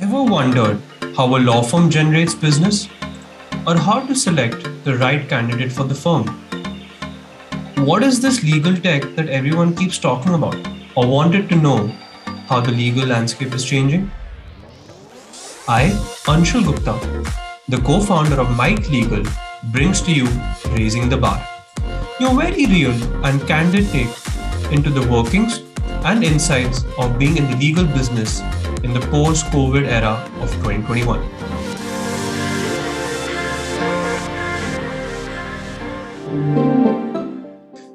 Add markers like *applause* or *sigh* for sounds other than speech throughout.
Ever wondered how a law firm generates business? Or how to select the right candidate for the firm? What is this legal tech that everyone keeps talking about? Or wanted to know how the legal landscape is changing? I, Anshul Gupta, the co founder of Mike Legal, brings to you Raising the Bar. Your very real and candid take into the workings and insights of being in the legal business in the post COVID era of 2021.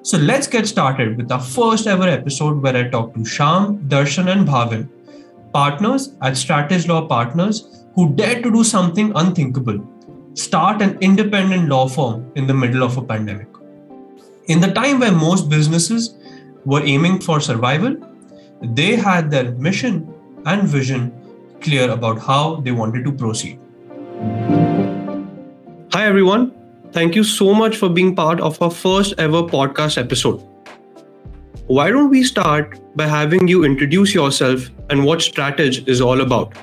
So let's get started with our first ever episode where I talk to Shyam, Darshan, and Bhavin, partners at Stratage Law Partners who dared to do something unthinkable start an independent law firm in the middle of a pandemic. In the time where most businesses were aiming for survival, they had their mission and vision clear about how they wanted to proceed. Hi, everyone. Thank you so much for being part of our first ever podcast episode. Why don't we start by having you introduce yourself and what Stratage is all about?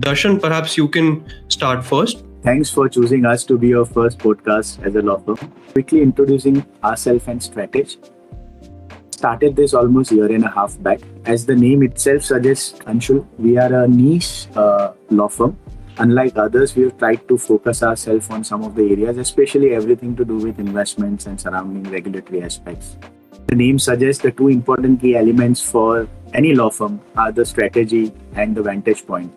Darshan, perhaps you can start first. Thanks for choosing us to be your first podcast as a law firm. Quickly introducing ourselves and Stratage started this almost year and a half back. As the name itself suggests, Anshul, we are a niche uh, law firm. Unlike others, we have tried to focus ourselves on some of the areas, especially everything to do with investments and surrounding regulatory aspects. The name suggests the two important key elements for any law firm are the strategy and the vantage point.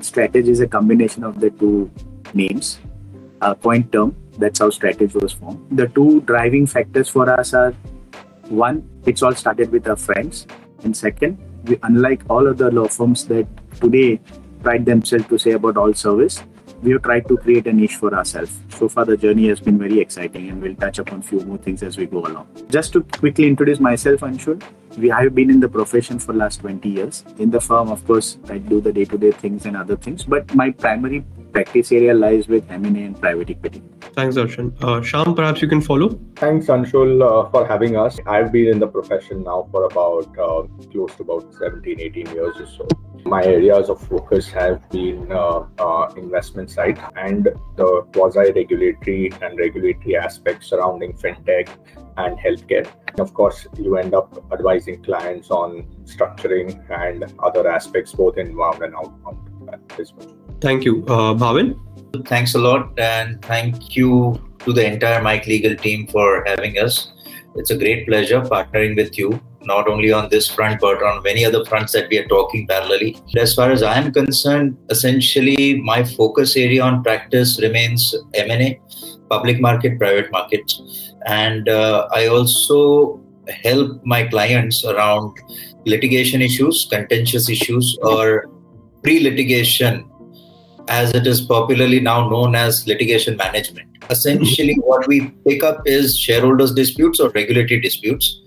Stratage is a combination of the two names, a point term. That's how Stratage was formed. The two driving factors for us are one, it's all started with our friends. And second, we, unlike all other law firms that today pride themselves to say about all service, we have tried to create a niche for ourselves. So far, the journey has been very exciting, and we'll touch upon a few more things as we go along. Just to quickly introduce myself, Anshul, we have been in the profession for last 20 years. In the firm, of course, I do the day-to-day things and other things, but my primary practice area lies with M&A and private equity. Thanks, Darshan. Uh, Shyam, perhaps you can follow. Thanks, Anshul, uh, for having us. I've been in the profession now for about uh, close to about 17, 18 years or so. My areas of focus have been uh, uh, investment side and the quasi-regulatory and regulatory aspects surrounding fintech and healthcare. Of course, you end up advising clients on structuring and other aspects, both inbound and outbound. Thank you. Uh, Bhavin? Thanks a lot, and thank you to the entire Mike Legal team for having us. It's a great pleasure partnering with you, not only on this front, but on many other fronts that we are talking parallelly. As far as I am concerned, essentially my focus area on practice remains M&A, public market, private markets. And uh, I also help my clients around litigation issues, contentious issues, or pre litigation as it is popularly now known as litigation management. Essentially, what we pick up is shareholders' disputes or regulatory disputes.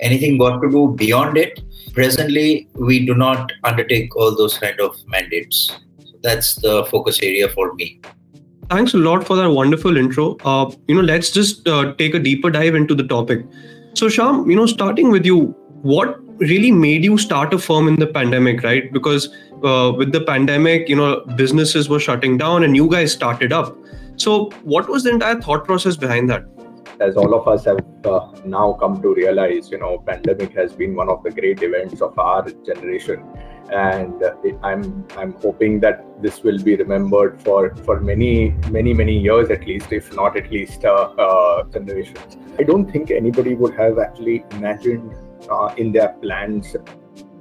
Anything got to do beyond it, presently, we do not undertake all those kind of mandates. That's the focus area for me. Thanks a lot for that wonderful intro. Uh, you know, let's just uh, take a deeper dive into the topic. So, Shyam, you know, starting with you, what really made you start a firm in the pandemic, right? Because uh, with the pandemic, you know, businesses were shutting down and you guys started up. So, what was the entire thought process behind that? As all of us have uh, now come to realize, you know, pandemic has been one of the great events of our generation, and uh, I'm I'm hoping that this will be remembered for for many many many years at least, if not at least uh, uh, generations. I don't think anybody would have actually imagined uh, in their plans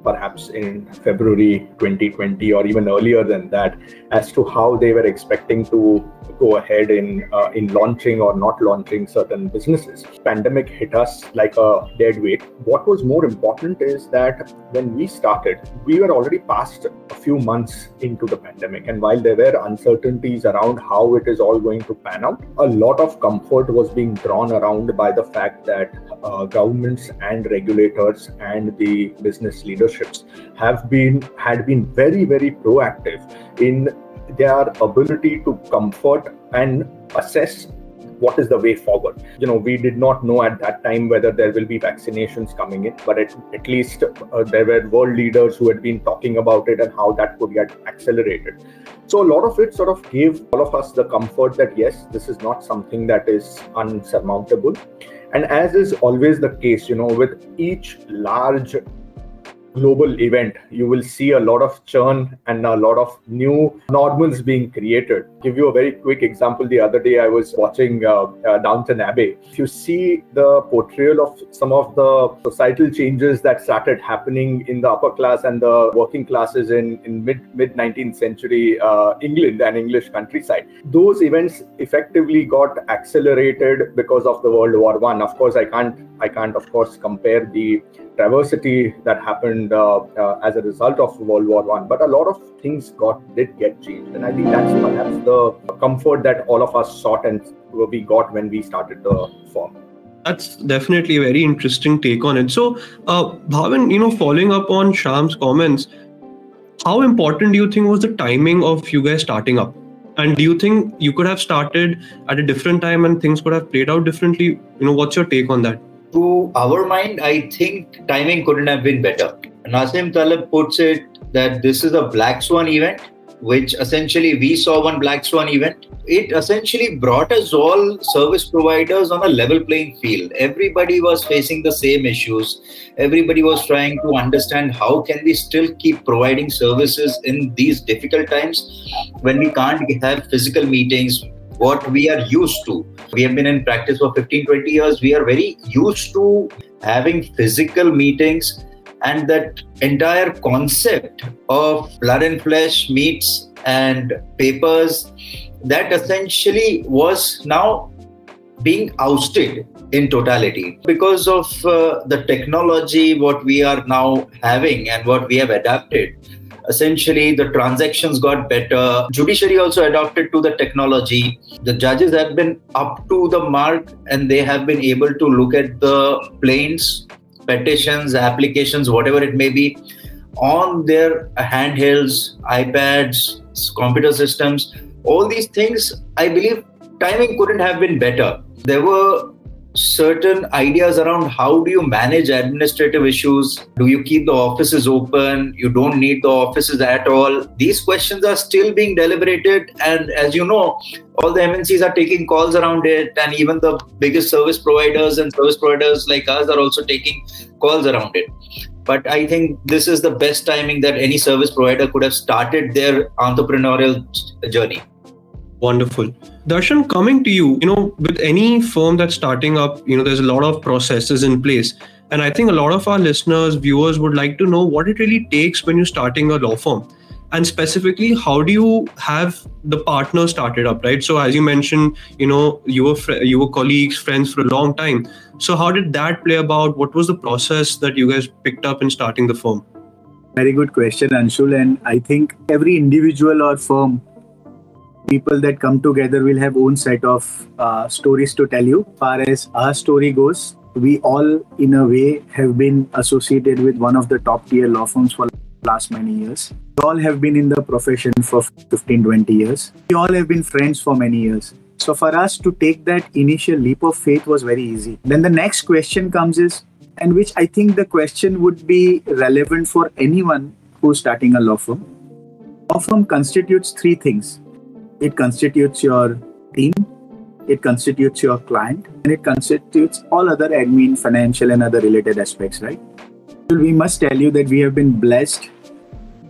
perhaps in February 2020 or even earlier than that as to how they were expecting to go ahead in uh, in launching or not launching certain businesses. Pandemic hit us like a dead weight. What was more important is that when we started we were already past a few months into the pandemic. And while there were uncertainties around how it is all going to pan out a lot of comfort was being drawn around by the fact that uh, governments and regulators and the business have been had been very very proactive in their ability to comfort and assess what is the way forward. You know, we did not know at that time whether there will be vaccinations coming in, but at, at least uh, there were world leaders who had been talking about it and how that could get accelerated. So a lot of it sort of gave all of us the comfort that yes, this is not something that is unsurmountable. And as is always the case, you know, with each large global event, you will see a lot of churn and a lot of new normals being created. Give you a very quick example. The other day, I was watching uh, uh, Downton Abbey. If you see the portrayal of some of the societal changes that started happening in the upper class and the working classes in, in mid mid 19th century uh, England and English countryside, those events effectively got accelerated because of the World War One. Of course, I can't I can't of course compare the diversity that happened uh, uh, as a result of World War One. But a lot of things got did get changed, and I think that's perhaps the comfort that all of us sought and we got when we started the firm. That's definitely a very interesting take on it. So, uh, Bhavin, you know, following up on Shyam's comments, how important do you think was the timing of you guys starting up? And do you think you could have started at a different time and things could have played out differently? You know, what's your take on that? To our mind, I think timing couldn't have been better. Nassim Taleb puts it that this is a black swan event, which essentially we saw one black swan event. It essentially brought us all service providers on a level playing field. Everybody was facing the same issues. Everybody was trying to understand how can we still keep providing services in these difficult times when we can't have physical meetings, what we are used to. We have been in practice for 15, 20 years. We are very used to having physical meetings and that entire concept of blood and flesh meets and papers that essentially was now being ousted in totality because of uh, the technology what we are now having and what we have adapted essentially the transactions got better. Judiciary also adopted to the technology. The judges have been up to the mark and they have been able to look at the plaints petitions applications whatever it may be on their handhelds ipads computer systems. All these things i believe timing couldn't have been better. There were certain ideas around how do you manage administrative issues? Do you keep the offices open? You don't need the offices at all. These questions are still being deliberated and as you know all the mncs are taking calls around it and even the biggest service providers and service providers like us are also taking calls around it. But i think this is the best timing that any service provider could have started their entrepreneurial journey Wonderful. Darshan, coming to you, you know, with any firm that's starting up, you know, there's a lot of processes in place. And I think a lot of our listeners, viewers would like to know what it really takes when you're starting a law firm. And specifically, how do you have the partner started up, right? So, as you mentioned, you know, you were fr- you were colleagues, friends for a long time. So, how did that play about? What was the process that you guys picked up in starting the firm? Very good question, Anshul. And I think every individual or firm people that come together will have own set of uh, stories to tell you. Far as our story goes, we all, in a way, have been associated with one of the top tier law firms for last many years. We all have been in the profession for 15, 20 years. We all have been friends for many years. So for us to take that initial leap of faith was very easy. Then the next question comes is, and which I think the question would be relevant for anyone who's starting a law firm. Law firm constitutes three things it constitutes your team, it constitutes your client, and it constitutes all other admin, financial, and other related aspects, right? We must tell you that we have been blessed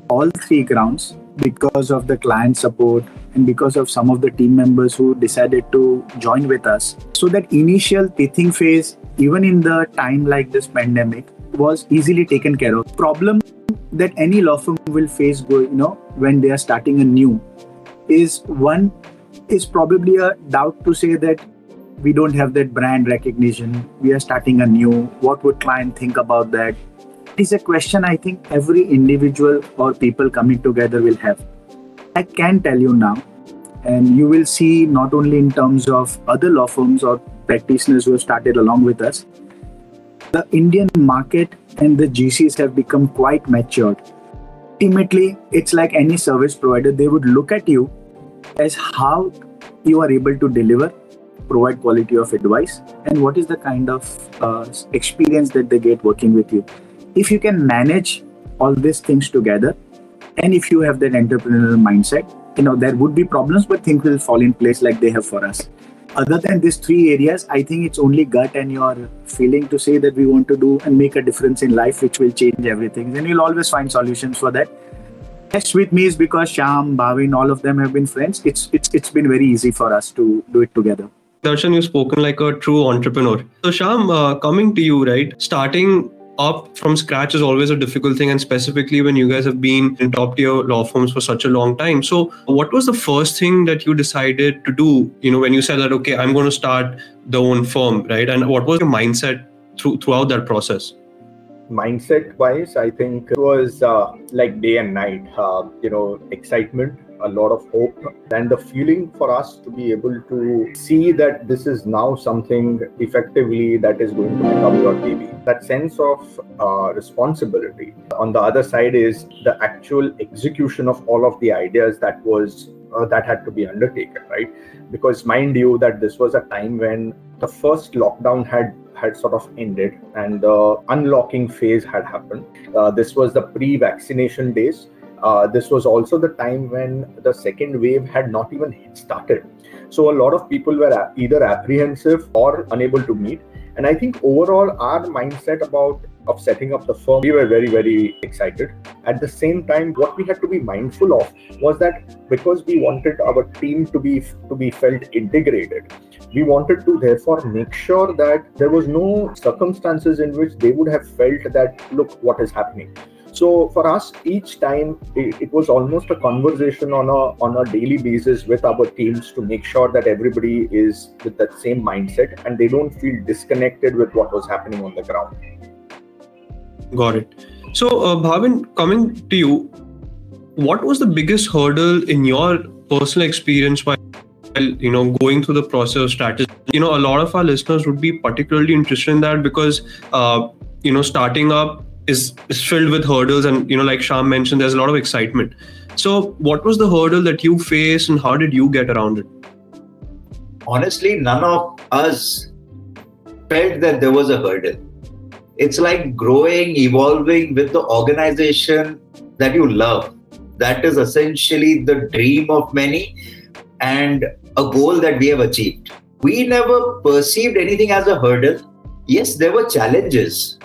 all three grounds because of the client support and because of some of the team members who decided to join with us. So that initial teething phase, even in the time like this pandemic, was easily taken care of. Problem that any law firm will face, you know, when they are starting a new is one is probably a doubt to say that we don't have that brand recognition. We are starting a new. What would client think about that? It is a question i think every individual or people coming together will have. I can tell you now and you will see not only in terms of other law firms or practitioners who have started along with us the indian market and the gcs have become quite matured ultimately it's like any service provider they would look at you as how you are able to deliver provide quality of advice and what is the kind of uh, experience that they get working with you. If you can manage all these things together and if you have that entrepreneurial mindset you know there would be problems but things will fall in place like they have for us other than these three areas i think it's only gut and your feeling to say that we want to do and make a difference in life which will change everything and you'll always find solutions for that best with me is because Shyam, Bhavin, all of them have been friends. It's it's it's been very easy for us to do it together. Darshan, you've spoken like a true entrepreneur. So, Shyam, uh, coming to you, right? Starting up from scratch is always a difficult thing, and specifically when you guys have been in top tier law firms for such a long time. So, what was the first thing that you decided to do? You know, when you said that, okay, I'm going to start the own firm, right? And what was your mindset through, throughout that process? Mindset wise, I think it was uh, like day and night. Uh, you know, excitement a lot of hope and the feeling for us to be able to see that this is now something effectively that is going to become your baby. That sense of uh, responsibility. On the other side is the actual execution of all of the ideas that was uh, that had to be undertaken, right? Because mind you, that this was a time when the first lockdown had had sort of ended and the unlocking phase had happened. Uh, this was the pre-vaccination days uh, this was also the time when the second wave had not even started. So a lot of people were either apprehensive or unable to meet. And I think overall, our mindset about of setting up the firm, we were very, very excited. At the same time, what we had to be mindful of was that because we wanted our team to be to be felt integrated, we wanted to therefore make sure that there was no circumstances in which they would have felt that look what is happening so for us each time it, it, was almost a conversation on a on a daily basis with our teams to make sure that everybody is with that same mindset and they don't feel disconnected with what was happening on the ground. Got it. So uh, bhavin coming to you what was the biggest hurdle in your personal experience while you know going through the process of Stratage you know a lot of our listeners would be particularly interested in that because uh, you know starting up is is filled with hurdles and you know like Shyam mentioned there's a lot of excitement. So what was the hurdle that you faced and how did you get around it? Honestly none of us felt that there was a hurdle. It's like growing evolving with the organization that you love. That is essentially the dream of many and a goal that we have achieved. We never perceived anything as a hurdle. Yes there were challenges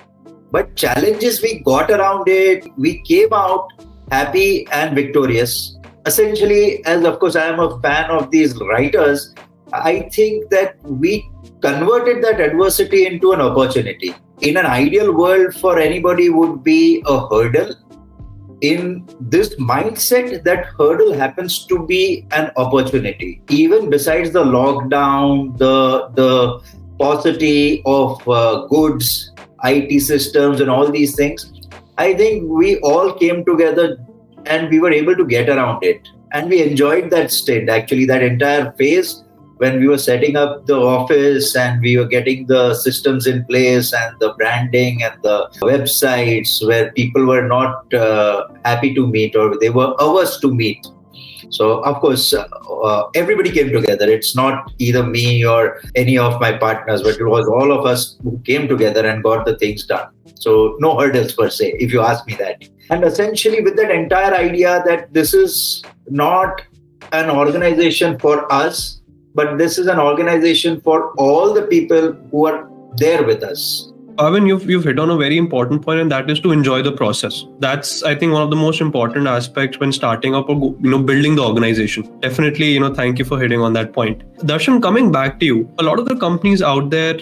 but challenges we got around it we came out happy and victorious. Essentially as of course i am a fan of these writers i think that we converted that adversity into an opportunity. In an ideal world for anybody would be a hurdle. In this mindset that hurdle happens to be an opportunity. Even besides the lockdown the the paucity of uh, goods IT systems and all these things, I think we all came together and we were able to get around it. And we enjoyed that state, actually, that entire phase when we were setting up the office and we were getting the systems in place and the branding and the websites where people were not uh, happy to meet or they were averse to meet so, of course, uh, uh, everybody came together. It's not either me or any of my partners, but it was all of us who came together and got the things done. So, no hurdles per se, if you ask me that. And essentially, with that entire idea that this is not an organization for us, but this is an organization for all the people who are there with us. Arvind, you've you've hit on a very important point, and that is to enjoy the process. That's I think one of the most important aspects when starting up or you know building the organization. Definitely, you know, thank you for hitting on that point. Darshan, coming back to you, a lot of the companies out there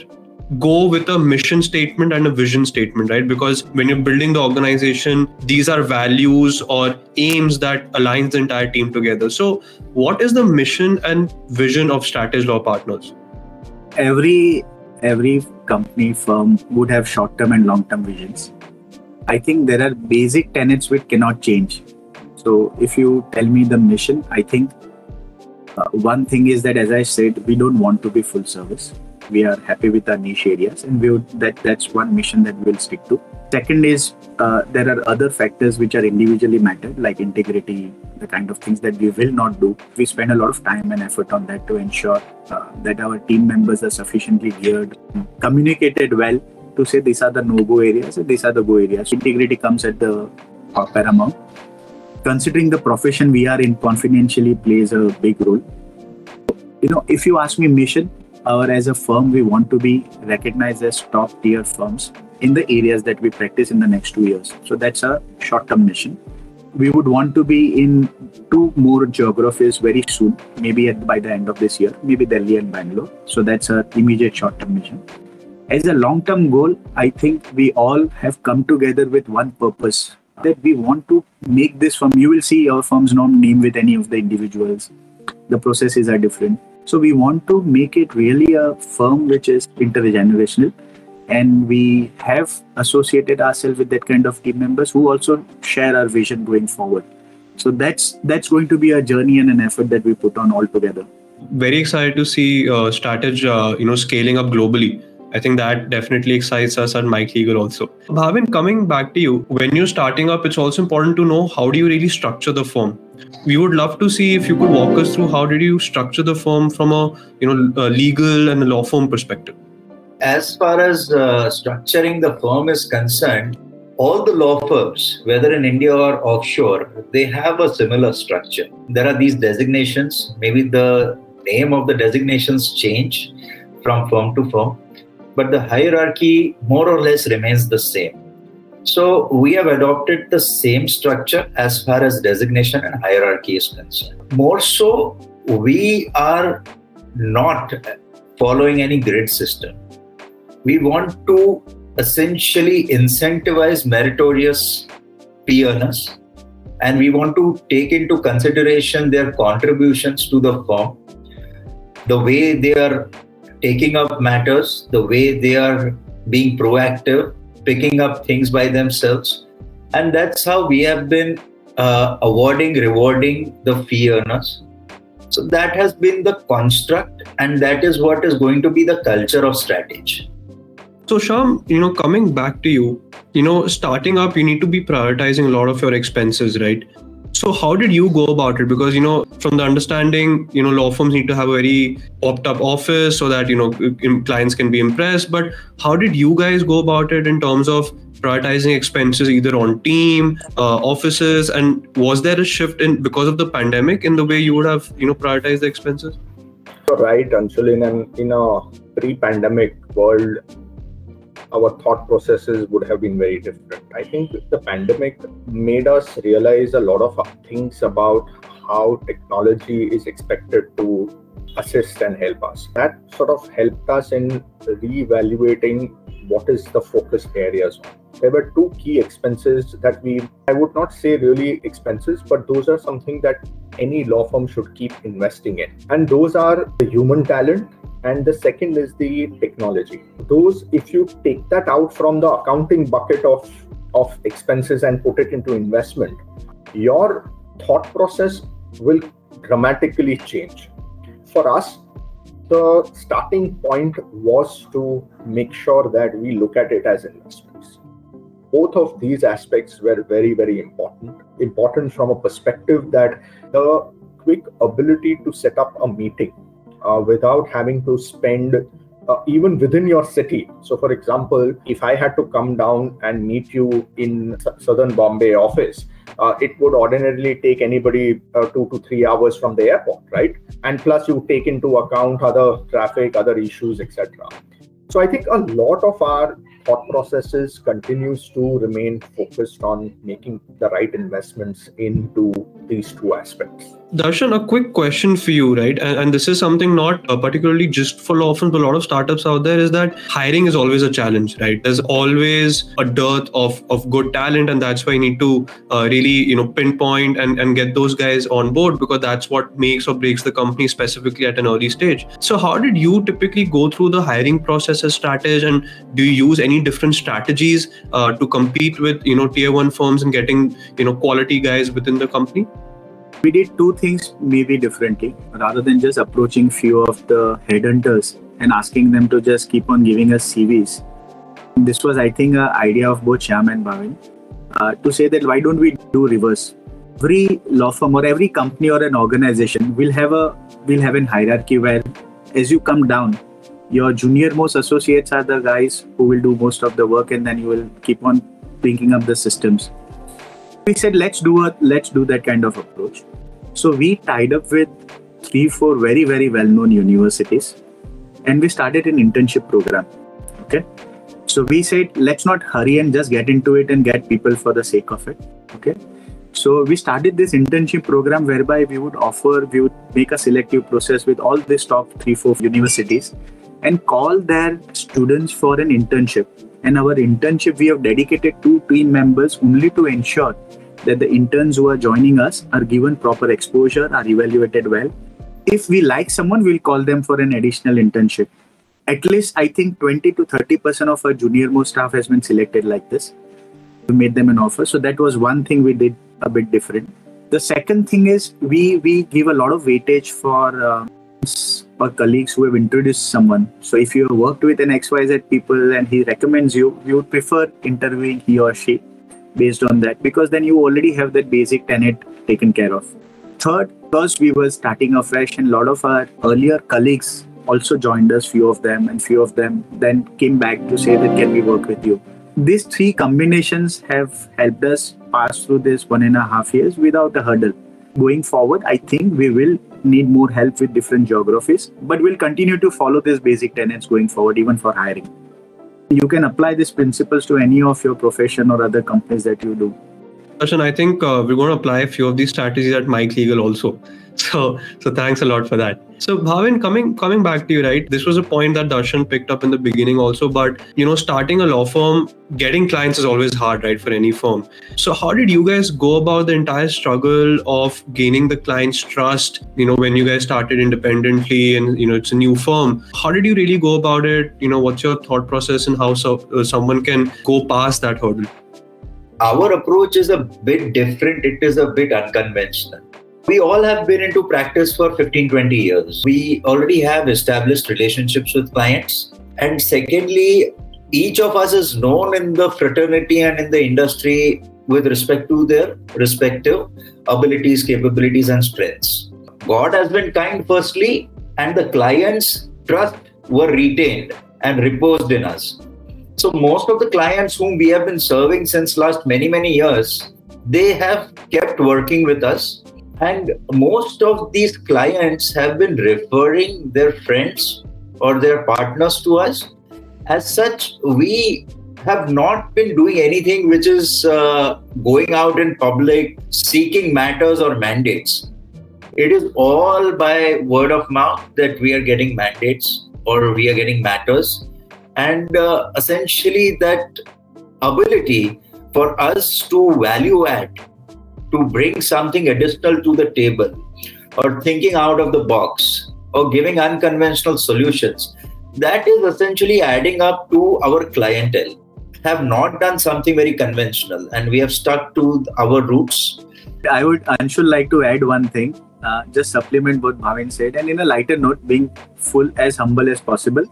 go with a mission statement and a vision statement, right? Because when you're building the organization, these are values or aims that aligns the entire team together. So, what is the mission and vision of Stratage Law Partners? Every every company firm would have short term and long term visions. I think there are basic tenets which cannot change. So if you tell me the mission, I think uh, one thing is that, as I said, we don't want to be full service. We are happy with our niche areas, and we would, that that's one mission that we'll stick to. Second is uh, there are other factors which are individually mattered, like integrity, the kind of things that we will not do. We spend a lot of time and effort on that to ensure uh, that our team members are sufficiently geared, communicated well to say these are the no-go areas and these are the go areas. Integrity comes at the paramount. Considering the profession we are in, confidentially plays a big role. You know, if you ask me mission, or as a firm, we want to be recognized as top tier firms in the areas that we practice in the next two years. So that's a short term mission. We would want to be in two more geographies very soon, maybe at, by the end of this year, maybe Delhi and Bangalore. So that's a immediate short term mission. As a long term goal, I think we all have come together with one purpose that we want to make this firm. You will see our firm's not name with any of the individuals. The processes are different. So we want to make it really a firm which is intergenerational. And we have associated ourselves with that kind of team members who also share our vision going forward. So that's that's going to be a journey and an effort that we put on all together. Very excited to see uh, Stratage uh, you know scaling up globally I think that definitely excites us at Mike Legal also. Bhavin, coming back to you, when you're starting up, it's also important to know how do you really structure the firm. We would love to see if you could walk us through how did you structure the firm from a you know a legal and a law firm perspective as far as uh, structuring the firm is concerned, all the law firms, whether in India or offshore, they have a similar structure. There are these designations. Maybe the name of the designations change from firm to firm, but the hierarchy more or less remains the same. So we have adopted the same structure as far as designation and hierarchy is concerned. More so, we are not following any grid system we want to essentially incentivize meritorious earners and we want to take into consideration their contributions to the firm, the way they are taking up matters, the way they are being proactive, picking up things by themselves. And that's how we have been uh, awarding, rewarding the fee earners. So that has been the construct, and that is what is going to be the culture of Stratage. So, Shyam, you know, coming back to you, you know, starting up, you need to be prioritizing a lot of your expenses, right? So, how did you go about it? Because, you know, from the understanding, you know, law firms need to have a very popped up office so that, you know, clients can be impressed. But how did you guys go about it in terms of prioritizing expenses either on team, uh, offices? And was there a shift in because of the pandemic in the way you would have, you know, prioritized the expenses? Right, Anshul, in, in a pre pandemic world, our thought processes would have been very different. I think the pandemic made us realize a lot of things about how technology is expected to assist and help us. That sort of helped us in reevaluating what is the focus areas on. There were two key expenses that we, I would not say really expenses, but those are something that any law firm should keep investing in. And those are the human talent and the second is the technology those if you take that out from the accounting bucket of of expenses and put it into investment your thought process will dramatically change for us the starting point was to make sure that we look at it as investments both of these aspects were very very important important from a perspective that the quick ability to set up a meeting uh, without having to spend uh, even within your city. So, for example, if I had to come down and meet you in Southern Bombay office, uh, it would ordinarily take anybody uh, two to three hours from the airport, right? And plus, you take into account other traffic, other issues, etc. So, I think a lot of our thought processes continues to remain focused on making the right investments into these two aspects. Darshan, a quick question for you, right? And, and this is something not uh, particularly just for law firms, but a lot of startups out there is that hiring is always a challenge, right? There's always a dearth of, of good talent, and that's why you need to uh, really, you know, pinpoint and, and get those guys on board because that's what makes or breaks the company specifically at an early stage. So, how did you typically go through the hiring process as Stratage, and do you use any different strategies uh, to compete with, you know, tier one firms and getting, you know, quality guys within the company? We did two things maybe differently rather than just approaching few of the headhunters and asking them to just keep on giving us CVs. This was, I think, an idea of both Shyam and Bhavin uh, to say that why don't we do reverse? Every law firm or every company or an organization will have a will have an hierarchy where, as you come down, your junior most associates are the guys who will do most of the work, and then you will keep on bringing up the systems. We said let's do a let's do that kind of approach. So we tied up with three, four very, very well-known universities, and we started an internship program. Okay, so we said let's not hurry and just get into it and get people for the sake of it. Okay, so we started this internship program whereby we would offer, we would make a selective process with all these top three, four universities and call their students for an internship and our internship, we have dedicated two team members only to ensure that the interns who are joining us are given proper exposure, are evaluated well. If we like someone, we'll call them for an additional internship. At least I think 20 to 30% of our junior most staff has been selected like this. We made them an offer. So that was one thing we did a bit different. The second thing is we we give a lot of weightage for uh, or colleagues who have introduced someone. So if you have worked with an XYZ people and he recommends you, you would prefer interviewing he or she based on that because then you already have that basic tenet taken care of. Third, because we were starting afresh and a lot of our earlier colleagues also joined us, few of them, and few of them then came back to say that can we work with you. These three combinations have helped us pass through this one and a half years without a hurdle. Going forward, I think we will need more help with different geographies, but we'll continue to follow these basic tenets going forward, even for hiring. You can apply these principles to any of your profession or other companies that you do. Darshan, I think uh, we're going to apply a few of these strategies at Mike Legal also. *laughs* So, so thanks a lot for that. So, Bhavin, coming coming back to you, right? This was a point that Darshan picked up in the beginning also. But you know, starting a law firm, getting clients is always hard, right, for any firm. So, how did you guys go about the entire struggle of gaining the client's trust? You know, when you guys started independently, and you know, it's a new firm. How did you really go about it? You know, what's your thought process, and how so, uh, someone can go past that hurdle? Our approach is a bit different. It is a bit unconventional. We all have been into practice for 15 20 years. We already have established relationships with clients. And secondly each of us is known in the fraternity and in the industry with respect to their respective abilities capabilities and strengths. God has been kind firstly and the clients trust were retained and reposed in us so most of the clients whom we have been serving since last many many years, they have kept working with us, and most of these clients have been referring their friends or their partners to us. As such, we have not been doing anything which is uh, going out in public seeking matters or mandates. It is all by word of mouth that we are getting mandates or we are getting matters and uh, essentially that ability for us to value add to bring something additional to the table or thinking out of the box or giving unconventional solutions that is essentially adding up to our clientele. Have not done something very conventional and we have stuck to our roots. I would Anshul like to add one thing. Uh, just supplement what Bhavin said and in a lighter note being full as humble as possible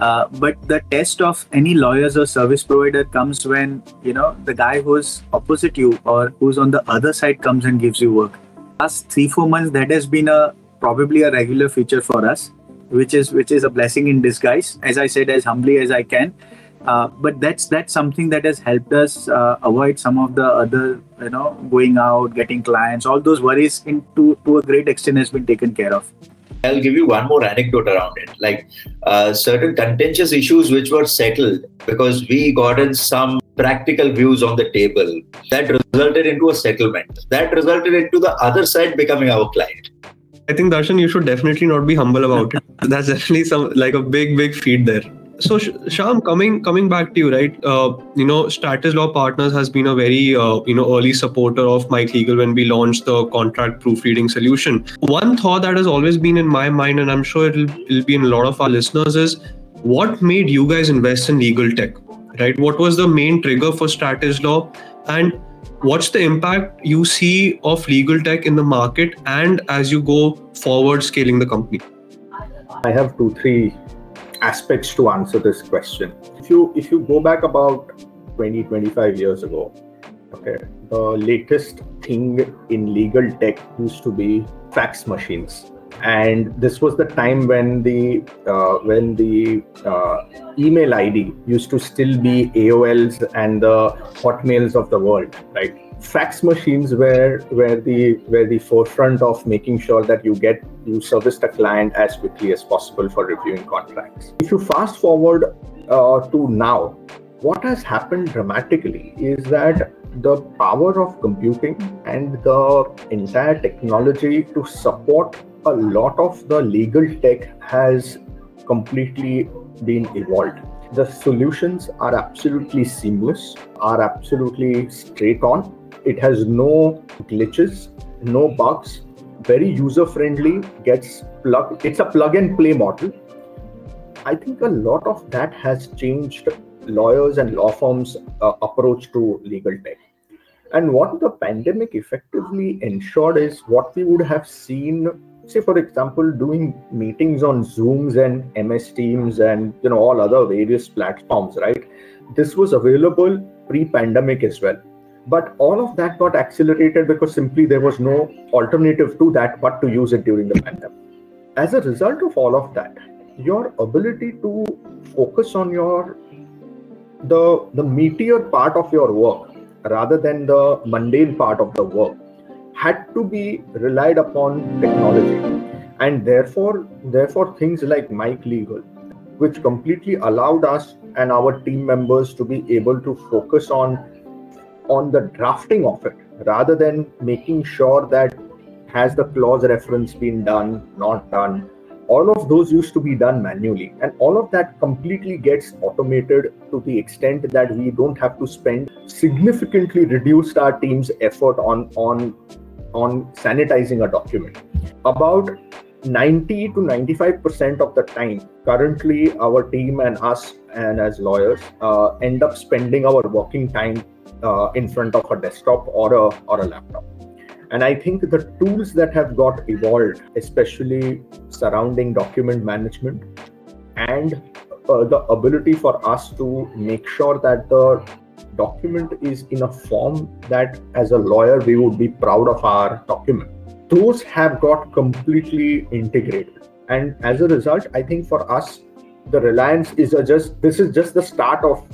uh, but the test of any lawyers or service provider comes when you know the guy who's opposite you or who's on the other side comes and gives you work. Last three four months, that has been a probably a regular feature for us, which is which is a blessing in disguise. As I said, as humbly as I can. Uh, but that's that's something that has helped us uh, avoid some of the other you know going out getting clients all those worries into to a great extent has been taken care of I'll give you one more anecdote around it. Like uh, certain contentious issues which were settled because we got in some practical views on the table that resulted into a settlement. That resulted into the other side becoming our client. I think Darshan, you should definitely not be humble about it. That's definitely some like a big, big feat there so Shyam, coming coming back to you, right? Uh, you know, Stratage Law Partners has been a very uh, you know early supporter of Mike Legal when we launched the contract proofreading solution. One thought that has always been in my mind, and I'm sure it'll it'll be in a lot of our listeners, is what made you guys invest in legal tech, right? What was the main trigger for Stratis Law, and what's the impact you see of legal tech in the market and as you go forward scaling the company? I have two, three aspects to answer this question. If you if you go back about 20 25 years ago, okay, the latest thing in legal tech used to be fax machines and this was the time when the uh, when the uh, email id used to still be aols and the hotmails of the world right fax machines were were the were the forefront of making sure that you get you service the client as quickly as possible for reviewing contracts if you fast forward uh, to now what has happened dramatically is that the power of computing and the entire technology to support a lot of the legal tech has completely been evolved. The solutions are absolutely seamless, are absolutely straight on. It has no glitches, no bugs, very user friendly, gets plug it's a plug and play model. I think a lot of that has changed lawyers and law firms' uh, approach to legal tech. And what the pandemic effectively ensured is what we would have seen say for example doing meetings on zooms and ms teams and you know all other various platforms right this was available pre-pandemic as well but all of that got accelerated because simply there was no alternative to that but to use it during the pandemic. As a result of all of that your ability to focus on your the the meteor part of your work rather than the mundane part of the work had to be relied upon technology. And therefore therefore things like mike legal which completely allowed us and our team members to be able to focus on on the drafting of it rather than making sure that has the clause reference been done not done all of those used to be done manually and all of that completely gets automated to the extent that we don't have to spend significantly reduced our team's effort on on on sanitizing a document. About 90 to 95% of the time, currently, our team and us, and as lawyers, uh, end up spending our working time uh, in front of a desktop or a, or a laptop. And I think the tools that have got evolved, especially surrounding document management and uh, the ability for us to make sure that the document is in a form that as a lawyer we would be proud of our document. Those have got completely integrated. And as a result i think for us the reliance is just this is just the start of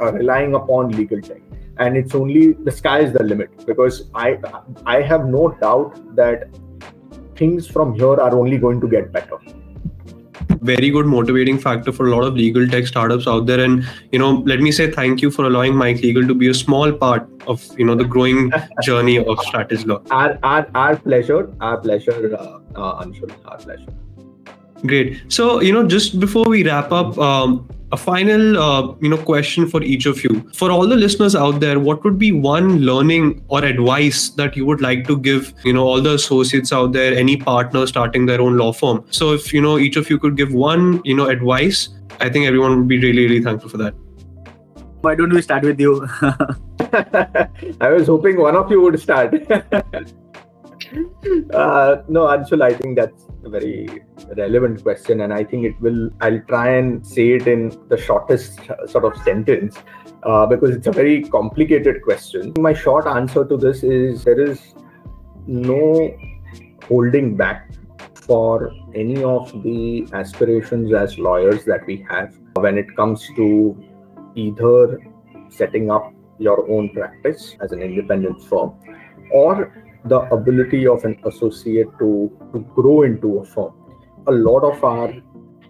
uh, relying upon legal tech and it's only the sky is the limit because i i have no doubt that things from here are only going to get better. Very good motivating factor for a lot of legal tech startups out there. And you know let me say thank you for allowing mike legal to be a small part of you know the growing *laughs* journey of Stratage law. Our, our our pleasure our pleasure uh, uh, Anshul, our pleasure. Great. So you know just before we wrap up um, a final uh, you know question for each of you. For all the listeners out there what would be one learning or advice that you would like to give you know all the associates out there any partner starting their own law firm? So if you know each of you could give one you know advice i think everyone would be really really thankful for that. Why don't we start with you? *laughs* I was hoping one of you would start *laughs* uh, no anshul i think that's a very relevant question, and I think it will. I'll try and say it in the shortest sort of sentence uh, because it's a very complicated question. My short answer to this is there is no holding back for any of the aspirations as lawyers that we have when it comes to either setting up your own practice as an independent firm or the ability of an associate to, to grow into a firm. A lot of our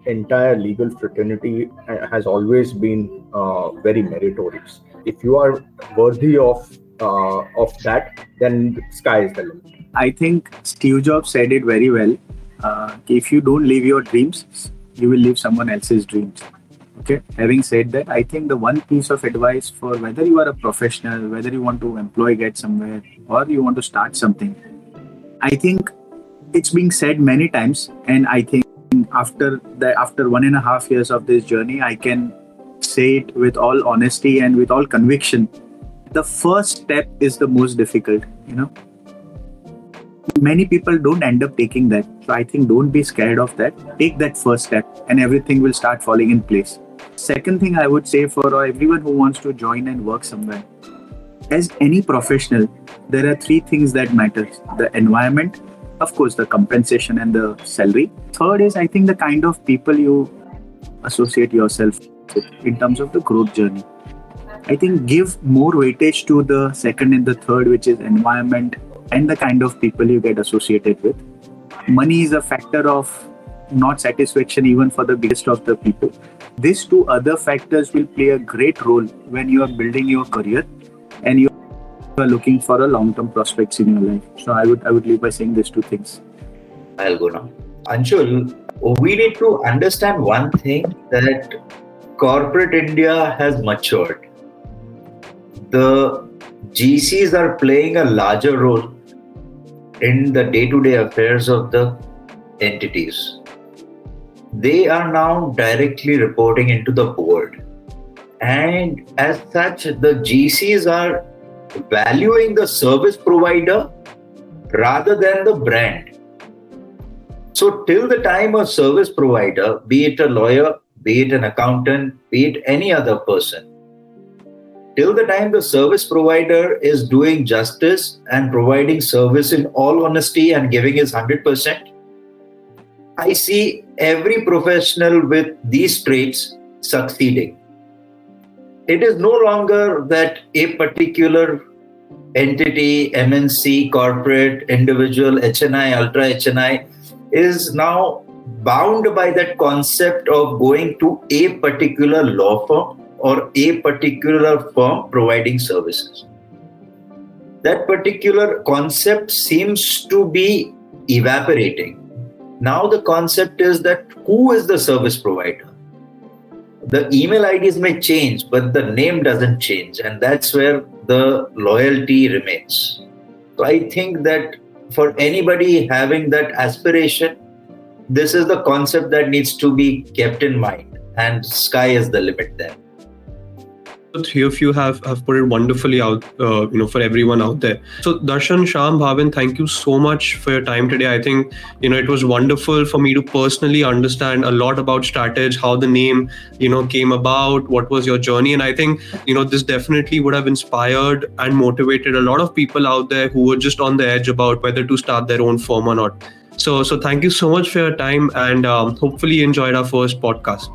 entire legal fraternity has always been uh, very meritorious. If you are worthy of uh, of that, then sky is the limit. I think Steve Jobs said it very well. Uh, if you don't live your dreams, you will live someone else's dreams. Okay. Having said that, I think the one piece of advice for whether you are a professional, whether you want to employ, get somewhere, or you want to start something, I think it's being said many times, and I think after the after one and a half years of this journey, I can say it with all honesty and with all conviction. The first step is the most difficult. You know, many people don't end up taking that. So I think don't be scared of that. Take that first step and everything will start falling in place. Second thing I would say for everyone who wants to join and work somewhere, as any professional, there are three things that matter: The environment, of course, the compensation and the salary. Third is I think the kind of people you associate yourself with in terms of the growth journey. I think give more weightage to the second and the third, which is environment and the kind of people you get associated with. Money is a factor of not satisfaction even for the biggest of the people. These two other factors will play a great role when you are building your career and you are looking for a long-term prospects in your life. So I would I would leave by saying these two things. I'll go now. Anshul, we need to understand one thing that corporate India has matured. The GCs are playing a larger role in the day to day affairs of the entities. They are now directly reporting into the board. And as such, the GCs are valuing the service provider rather than the brand. So, till the time a service provider, be it a lawyer, be it an accountant, be it any other person, till the time the service provider is doing justice and providing service in all honesty and giving his 100%, I see every professional with these traits succeeding. It is no longer that a particular entity, MNC, corporate, individual, HNI, ultra HNI is now bound by that concept of going to a particular law firm or a particular firm providing services. That particular concept seems to be evaporating. Now, the concept is that who is the service provider? The email IDs may change, but the name doesn't change, and that's where the loyalty remains. So, I think that for anybody having that aspiration, this is the concept that needs to be kept in mind, and sky is the limit there three of you have have put it wonderfully out uh, you know for everyone out there. So darshan Shyam bhavin thank you so much for your time today. I think you know it was wonderful for me to personally understand a lot about Stratage how the name you know came about what was your journey. And i think you know this definitely would have inspired and motivated a lot of people out there who were just on the edge about whether to start their own firm or not. So so thank you so much for your time and um, hopefully you enjoyed our first podcast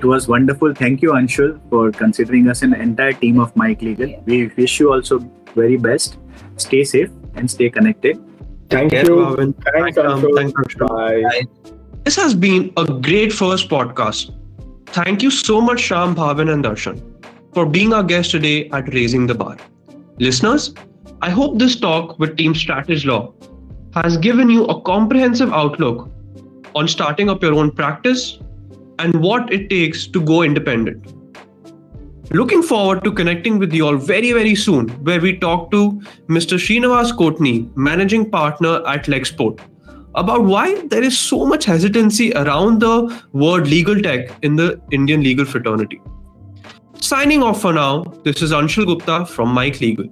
it was wonderful. Thank you, Anshul, for considering us an entire team of Mike Legal. We wish you also very best. Stay safe and stay connected. Thank you. Bhavin. Thanks, um, Anshul. Thanks, Anshul. Bye. This has been a great first podcast. Thank you so much, Shyam, Bhavin, and Darshan, for being our guest today at Raising the Bar. Listeners, I hope this talk with Team Stratage Law has given you a comprehensive outlook on starting up your own practice and what it takes to go independent. Looking forward to connecting with you all very, very soon, where we talk to Mr. Srinivas Kotni, Managing Partner at Lexport, about why there is so much hesitancy around the word legal tech in the Indian legal fraternity. Signing off for now, this is Anshul Gupta from Mike Legal.